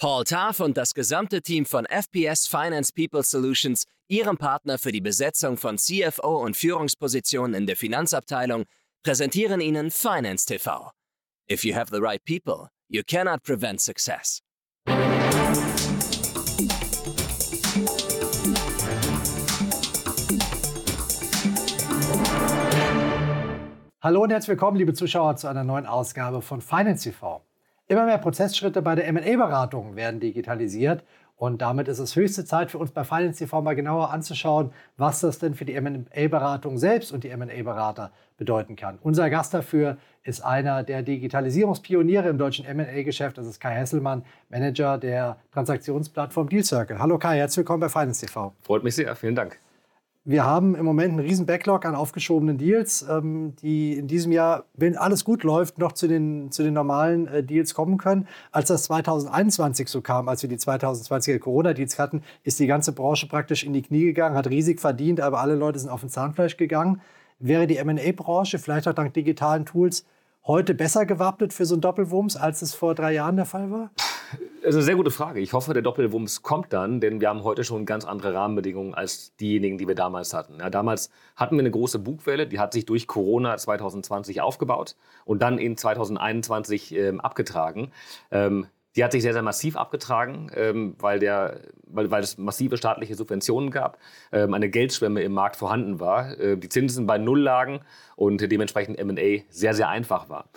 Paul Tarf und das gesamte Team von FPS Finance People Solutions, Ihrem Partner für die Besetzung von CFO und Führungspositionen in der Finanzabteilung, präsentieren Ihnen Finance TV. If you have the right people, you cannot prevent success. Hallo und herzlich willkommen, liebe Zuschauer, zu einer neuen Ausgabe von Finance TV. Immer mehr Prozessschritte bei der M&A-Beratung werden digitalisiert und damit ist es höchste Zeit für uns bei Finance TV mal genauer anzuschauen, was das denn für die M&A-Beratung selbst und die M&A-Berater bedeuten kann. Unser Gast dafür ist einer der Digitalisierungspioniere im deutschen M&A-Geschäft. Das ist Kai Hesselmann, Manager der Transaktionsplattform Dealcircle. Hallo Kai, herzlich willkommen bei Finance TV. Freut mich sehr, vielen Dank. Wir haben im Moment einen riesen Backlog an aufgeschobenen Deals, ähm, die in diesem Jahr, wenn alles gut läuft, noch zu den, zu den normalen äh, Deals kommen können. Als das 2021 so kam, als wir die 2020er Corona-Deals hatten, ist die ganze Branche praktisch in die Knie gegangen, hat riesig verdient, aber alle Leute sind auf den Zahnfleisch gegangen. Wäre die M&A-Branche vielleicht auch dank digitalen Tools heute besser gewappnet für so einen Doppelwumms, als es vor drei Jahren der Fall war? Das ist eine sehr gute Frage. Ich hoffe, der Doppelwumms kommt dann, denn wir haben heute schon ganz andere Rahmenbedingungen als diejenigen, die wir damals hatten. Ja, damals hatten wir eine große Bugwelle, die hat sich durch Corona 2020 aufgebaut und dann in 2021 ähm, abgetragen. Ähm, die hat sich sehr, sehr massiv abgetragen, ähm, weil, der, weil, weil es massive staatliche Subventionen gab, ähm, eine Geldschwemme im Markt vorhanden war, äh, die Zinsen bei Null lagen und dementsprechend M&A sehr, sehr einfach war.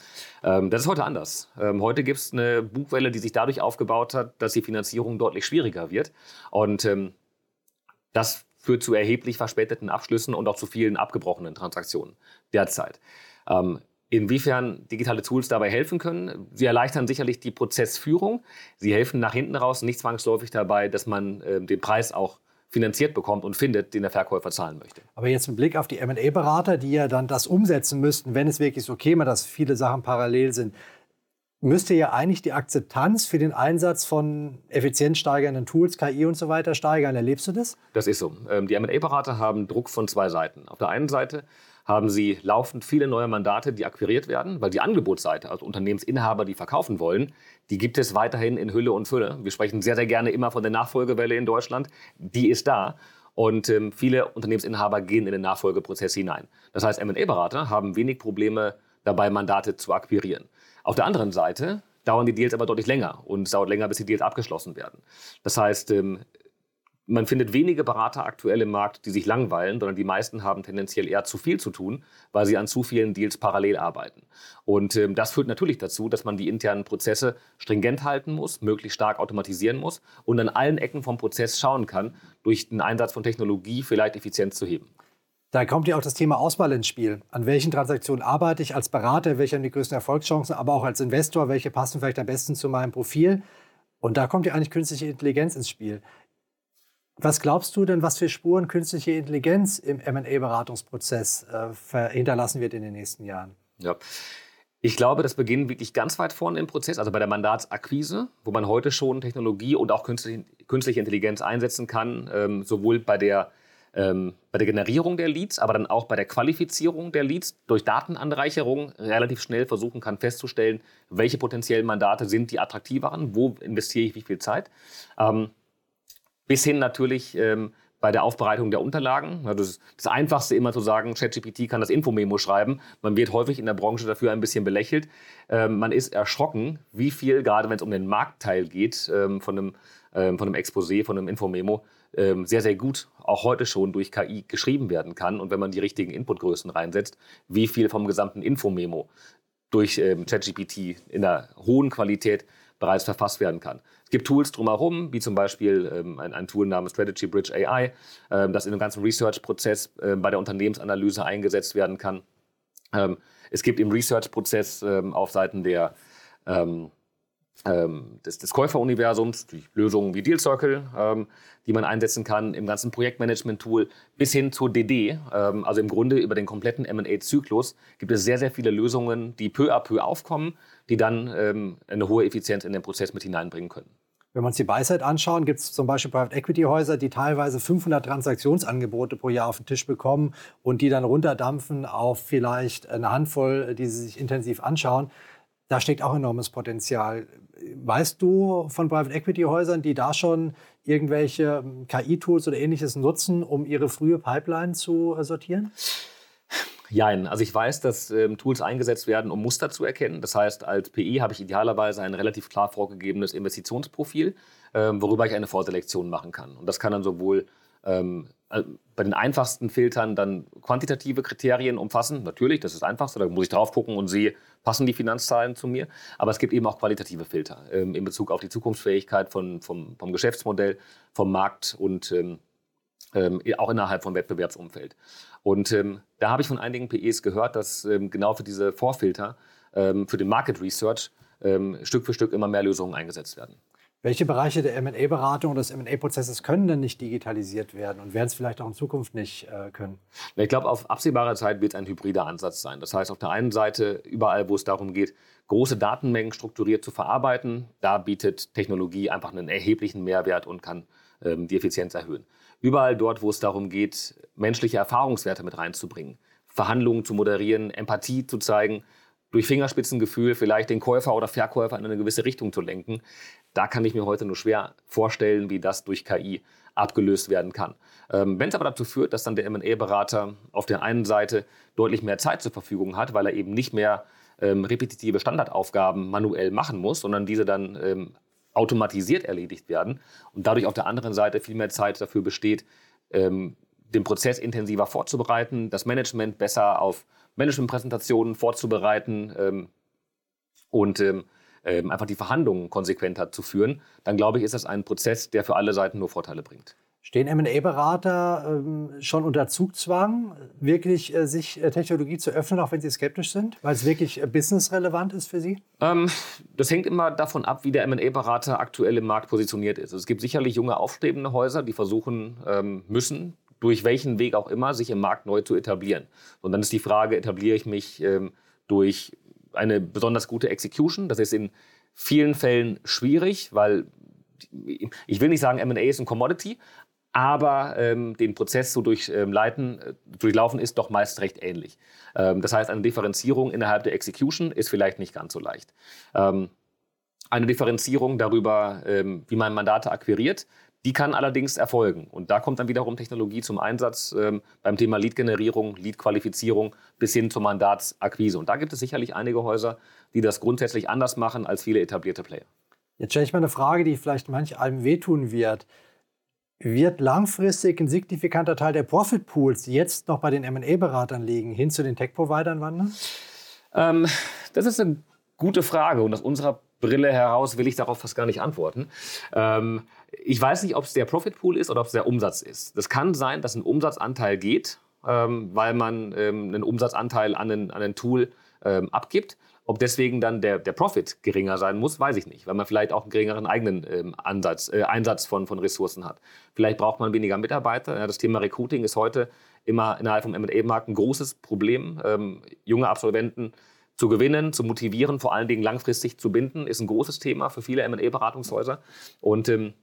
Ähm, das ist heute anders. Ähm, heute gibt es eine Bugwelle, die sich dadurch aufgebaut hat, dass die Finanzierung deutlich schwieriger wird. Und ähm, das führt zu erheblich verspäteten Abschlüssen und auch zu vielen abgebrochenen Transaktionen derzeit. Ähm, Inwiefern digitale Tools dabei helfen können? Sie erleichtern sicherlich die Prozessführung. Sie helfen nach hinten raus nicht zwangsläufig dabei, dass man äh, den Preis auch finanziert bekommt und findet, den der Verkäufer zahlen möchte. Aber jetzt mit Blick auf die M&A-Berater, die ja dann das umsetzen müssten, wenn es wirklich so käme, dass viele Sachen parallel sind, müsste ja eigentlich die Akzeptanz für den Einsatz von effizienzsteigernden Tools, KI und so weiter steigern. Erlebst du das? Das ist so. Ähm, die M&A-Berater haben Druck von zwei Seiten. Auf der einen Seite haben sie laufend viele neue Mandate, die akquiriert werden, weil die Angebotsseite, also Unternehmensinhaber, die verkaufen wollen, die gibt es weiterhin in Hülle und Fülle. Wir sprechen sehr, sehr gerne immer von der Nachfolgewelle in Deutschland. Die ist da. Und ähm, viele Unternehmensinhaber gehen in den Nachfolgeprozess hinein. Das heißt, M&A-Berater haben wenig Probleme dabei, Mandate zu akquirieren. Auf der anderen Seite dauern die Deals aber deutlich länger und es dauert länger, bis die Deals abgeschlossen werden. Das heißt, ähm, man findet wenige Berater aktuell im Markt, die sich langweilen, sondern die meisten haben tendenziell eher zu viel zu tun, weil sie an zu vielen Deals parallel arbeiten. Und ähm, das führt natürlich dazu, dass man die internen Prozesse stringent halten muss, möglichst stark automatisieren muss und an allen Ecken vom Prozess schauen kann, durch den Einsatz von Technologie vielleicht Effizienz zu heben. Da kommt ja auch das Thema Auswahl ins Spiel. An welchen Transaktionen arbeite ich als Berater? Welche haben die größten Erfolgschancen? Aber auch als Investor, welche passen vielleicht am besten zu meinem Profil? Und da kommt ja eigentlich künstliche Intelligenz ins Spiel. Was glaubst du denn, was für Spuren künstliche Intelligenz im M&A-Beratungsprozess äh, hinterlassen wird in den nächsten Jahren? Ja. Ich glaube, das beginnt wirklich ganz weit vorne im Prozess, also bei der Mandatsakquise, wo man heute schon Technologie und auch künstliche, Intelligenz einsetzen kann, ähm, sowohl bei der, ähm, bei der Generierung der Leads, aber dann auch bei der Qualifizierung der Leads durch Datenanreicherung relativ schnell versuchen kann festzustellen, welche potenziellen Mandate sind die attraktiveren, wo investiere ich wie viel Zeit. Ähm, bis hin natürlich ähm, bei der Aufbereitung der Unterlagen. Also das, das Einfachste immer zu sagen, ChatGPT kann das Infomemo schreiben. Man wird häufig in der Branche dafür ein bisschen belächelt. Ähm, man ist erschrocken, wie viel, gerade wenn es um den Marktteil geht, ähm, von, einem, ähm, von einem Exposé, von einem Infomemo, ähm, sehr, sehr gut auch heute schon durch KI geschrieben werden kann. Und wenn man die richtigen Inputgrößen reinsetzt, wie viel vom gesamten Infomemo durch ähm, ChatGPT in einer hohen Qualität bereits verfasst werden kann. Es gibt Tools drumherum, wie zum Beispiel ähm, ein, ein, Tool namens Strategy Bridge AI, ähm, das in dem ganzen Research-Prozess äh, bei der Unternehmensanalyse eingesetzt werden kann. Ähm, es gibt im Research-Prozess ähm, auf Seiten der ähm, ähm, des, des Käuferuniversums, die Lösungen wie Deal Circle, ähm, die man einsetzen kann, im ganzen Projektmanagement-Tool bis hin zu DD. Ähm, also im Grunde über den kompletten M&A-Zyklus gibt es sehr, sehr viele Lösungen, die peu à peu aufkommen, die dann ähm, eine hohe Effizienz in den Prozess mit hineinbringen können. Wenn wir uns die Weisheit anschauen, gibt es zum Beispiel Private Equity Häuser, die teilweise 500 Transaktionsangebote pro Jahr auf den Tisch bekommen und die dann runterdampfen auf vielleicht eine Handvoll, die sie sich intensiv anschauen. Da steckt auch enormes Potenzial. Weißt du von Private Equity Häusern, die da schon irgendwelche ähm, KI-Tools oder ähnliches nutzen, um ihre frühe Pipeline zu äh, sortieren? Jein. Also ich weiß, dass ähm, Tools eingesetzt werden, um Muster zu erkennen. Das heißt, als PI habe ich idealerweise ein relativ klar vorgegebenes Investitionsprofil, ähm, worüber ich eine Vorselektion machen kann. Und das kann dann sowohl ähm, äh, bei den einfachsten Filtern dann quantitative Kriterien umfassen. Natürlich, das ist das Einfachste, da muss ich drauf gucken und sehe, passen die Finanzzahlen zu mir. Aber es gibt eben auch qualitative Filter ähm, in Bezug auf die Zukunftsfähigkeit von, vom, vom Geschäftsmodell, vom Markt und ähm, ähm, auch innerhalb vom Wettbewerbsumfeld. Und ähm, da habe ich von einigen PEs gehört, dass ähm, genau für diese Vorfilter, ähm, für den Market Research, Stück für Stück immer mehr Lösungen eingesetzt werden. Welche Bereiche der MA-Beratung oder des MA-Prozesses können denn nicht digitalisiert werden und werden es vielleicht auch in Zukunft nicht äh, können? Ich glaube, auf absehbare Zeit wird es ein hybrider Ansatz sein. Das heißt, auf der einen Seite, überall, wo es darum geht, große Datenmengen strukturiert zu verarbeiten, da bietet Technologie einfach einen erheblichen Mehrwert und kann ähm, die Effizienz erhöhen. Überall dort, wo es darum geht, menschliche Erfahrungswerte mit reinzubringen, Verhandlungen zu moderieren, Empathie zu zeigen, durch Fingerspitzengefühl vielleicht den Käufer oder Verkäufer in eine gewisse Richtung zu lenken. Da kann ich mir heute nur schwer vorstellen, wie das durch KI abgelöst werden kann. Ähm, Wenn es aber dazu führt, dass dann der M&A-Berater auf der einen Seite deutlich mehr Zeit zur Verfügung hat, weil er eben nicht mehr ähm, repetitive Standardaufgaben manuell machen muss, sondern diese dann ähm, automatisiert erledigt werden und dadurch auf der anderen Seite viel mehr Zeit dafür besteht, ähm, den Prozess intensiver vorzubereiten, das Management besser auf Managementpräsentationen vorzubereiten ähm, und ähm, ähm, einfach die Verhandlungen konsequenter zu führen, dann glaube ich, ist das ein Prozess, der für alle Seiten nur Vorteile bringt. Stehen MA-Berater ähm, schon unter Zugzwang, wirklich äh, sich äh, Technologie zu öffnen, auch wenn sie skeptisch sind, weil es wirklich äh, businessrelevant ist für sie? Ähm, das hängt immer davon ab, wie der MA-Berater aktuell im Markt positioniert ist. Es gibt sicherlich junge, aufstrebende Häuser, die versuchen ähm, müssen, durch welchen Weg auch immer, sich im Markt neu zu etablieren. Und dann ist die Frage, etabliere ich mich ähm, durch eine besonders gute Execution? Das ist in vielen Fällen schwierig, weil ich will nicht sagen, MA ist ein Commodity, aber ähm, den Prozess zu durchleiten, ähm, äh, durchlaufen ist doch meist recht ähnlich. Ähm, das heißt, eine Differenzierung innerhalb der Execution ist vielleicht nicht ganz so leicht. Ähm, eine Differenzierung darüber, ähm, wie man Mandate akquiriert, die kann allerdings erfolgen. Und da kommt dann wiederum Technologie zum Einsatz ähm, beim Thema Lead-Generierung, Lead-Qualifizierung bis hin zur Mandatsakquise. Und da gibt es sicherlich einige Häuser, die das grundsätzlich anders machen als viele etablierte Player. Jetzt stelle ich mal eine Frage, die vielleicht manch einem wehtun wird. Wird langfristig ein signifikanter Teil der Profit-Pools, die jetzt noch bei den M&A-Beratern liegen, hin zu den Tech-Providern wandern? Ähm, das ist eine gute Frage und aus unserer Brille heraus will ich darauf fast gar nicht antworten. Ähm, ich weiß nicht, ob es der Profitpool ist oder ob es der Umsatz ist. Das kann sein, dass ein Umsatzanteil geht, ähm, weil man ähm, einen Umsatzanteil an ein, an ein Tool ähm, abgibt. Ob deswegen dann der, der Profit geringer sein muss, weiß ich nicht, weil man vielleicht auch einen geringeren eigenen ähm, Ansatz, äh, Einsatz von, von Ressourcen hat. Vielleicht braucht man weniger Mitarbeiter. Ja, das Thema Recruiting ist heute immer innerhalb vom M&A-Markt ein großes Problem. Ähm, junge Absolventen zu gewinnen, zu motivieren, vor allen Dingen langfristig zu binden, ist ein großes Thema für viele M&A-Beratungshäuser. Und ähm,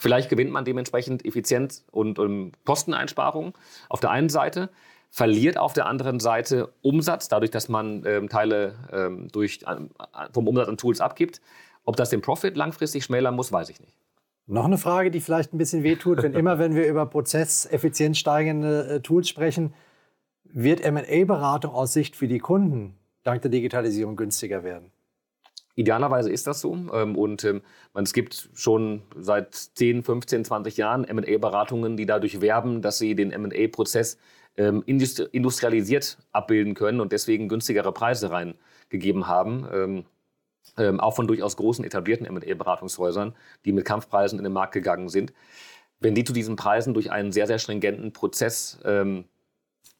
Vielleicht gewinnt man dementsprechend Effizienz und um, Kosteneinsparungen auf der einen Seite, verliert auf der anderen Seite Umsatz, dadurch, dass man ähm, Teile ähm, durch, äh, vom Umsatz an Tools abgibt. Ob das den Profit langfristig schmälern muss, weiß ich nicht. Noch eine Frage, die vielleicht ein bisschen wehtut, wenn immer, wenn wir über prozesseffizienz steigende äh, Tools sprechen, wird M&A-Beratung aus Sicht für die Kunden dank der Digitalisierung günstiger werden? Idealerweise ist das so. Ähm, und ähm, es gibt schon seit 10, 15, 20 Jahren MA-Beratungen, die dadurch werben, dass sie den MA-Prozess ähm, industrialisiert abbilden können und deswegen günstigere Preise reingegeben haben. Auch von durchaus großen etablierten MA-Beratungshäusern, die mit Kampfpreisen in den Markt gegangen sind. Wenn die zu diesen Preisen durch einen sehr, sehr stringenten Prozess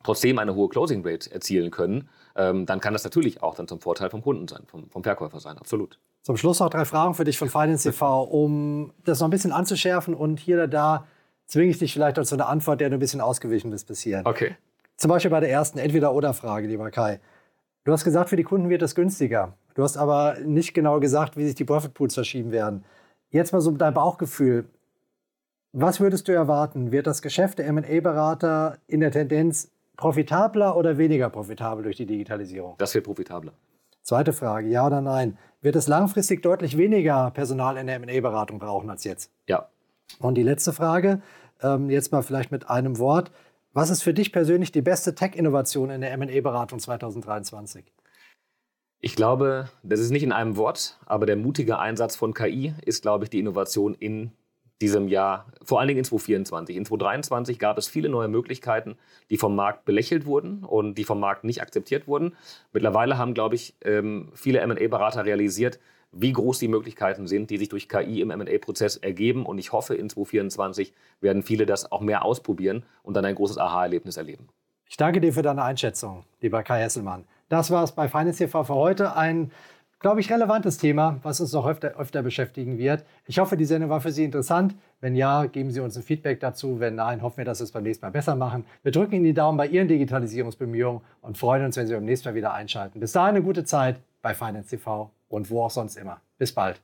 trotzdem eine hohe Closing Rate erzielen können, ähm, dann kann das natürlich auch dann zum Vorteil vom Kunden sein, vom, vom Verkäufer sein, absolut. Zum Schluss noch drei Fragen für dich von Finance TV, um das noch ein bisschen anzuschärfen und hier oder da zwinge ich dich vielleicht auch zu einer Antwort, der du ein bisschen ausgewichen bist bis hierhin. Okay. Zum Beispiel bei der ersten Entweder-Oder-Frage, lieber Kai. Du hast gesagt, für die Kunden wird es günstiger. Du hast aber nicht genau gesagt, wie sich die Profit Pools verschieben werden. Jetzt mal so dein Bauchgefühl. Was würdest du erwarten? Wird das Geschäft der M&A-Berater in der Tendenz profitabler oder weniger profitabel durch die Digitalisierung? Das wird profitabler. Zweite Frage, ja oder nein? wird es langfristig deutlich weniger Personal in der M&A-Beratung brauchen als jetzt. Ja. Und die letzte Frage, ähm, jetzt mal vielleicht mit einem Wort. Was ist für dich persönlich die beste Tech-Innovation in der M&A-Beratung 2023? Ich glaube, das ist nicht in einem Wort, aber der mutige Einsatz von KI ist, glaube ich, die Innovation in diesem Jahr, vor allen Dingen in 2024. In 2023 gab es viele neue Möglichkeiten, die vom Markt belächelt wurden und die vom Markt nicht akzeptiert wurden. Mittlerweile haben, glaube ich, ähm, viele MA-Berater realisiert, wie groß die Möglichkeiten sind, die sich durch KI im MA-Prozess ergeben. Und ich hoffe, in 2024 werden viele das auch mehr ausprobieren und dann ein großes Aha-Erlebnis erleben. Ich danke dir für deine Einschätzung, lieber Kai Hesselmann. Das war es bei Finance TV für heute. Ein, glaube ich, relevantes Thema, was uns noch öfter, öfter beschäftigen wird. Ich hoffe, die Sendung war für Sie interessant. Wenn ja, geben Sie uns ein Feedback dazu. Wenn nein, hoffen wir, dass wir es beim nächsten Mal besser machen. Wir drücken Ihnen die Daumen bei Ihren Digitalisierungsbemühungen und freuen uns, wenn Sie beim nächsten Mal wieder einschalten. Bis dahin eine gute Zeit bei Finance TV und wo auch sonst immer. Bis bald.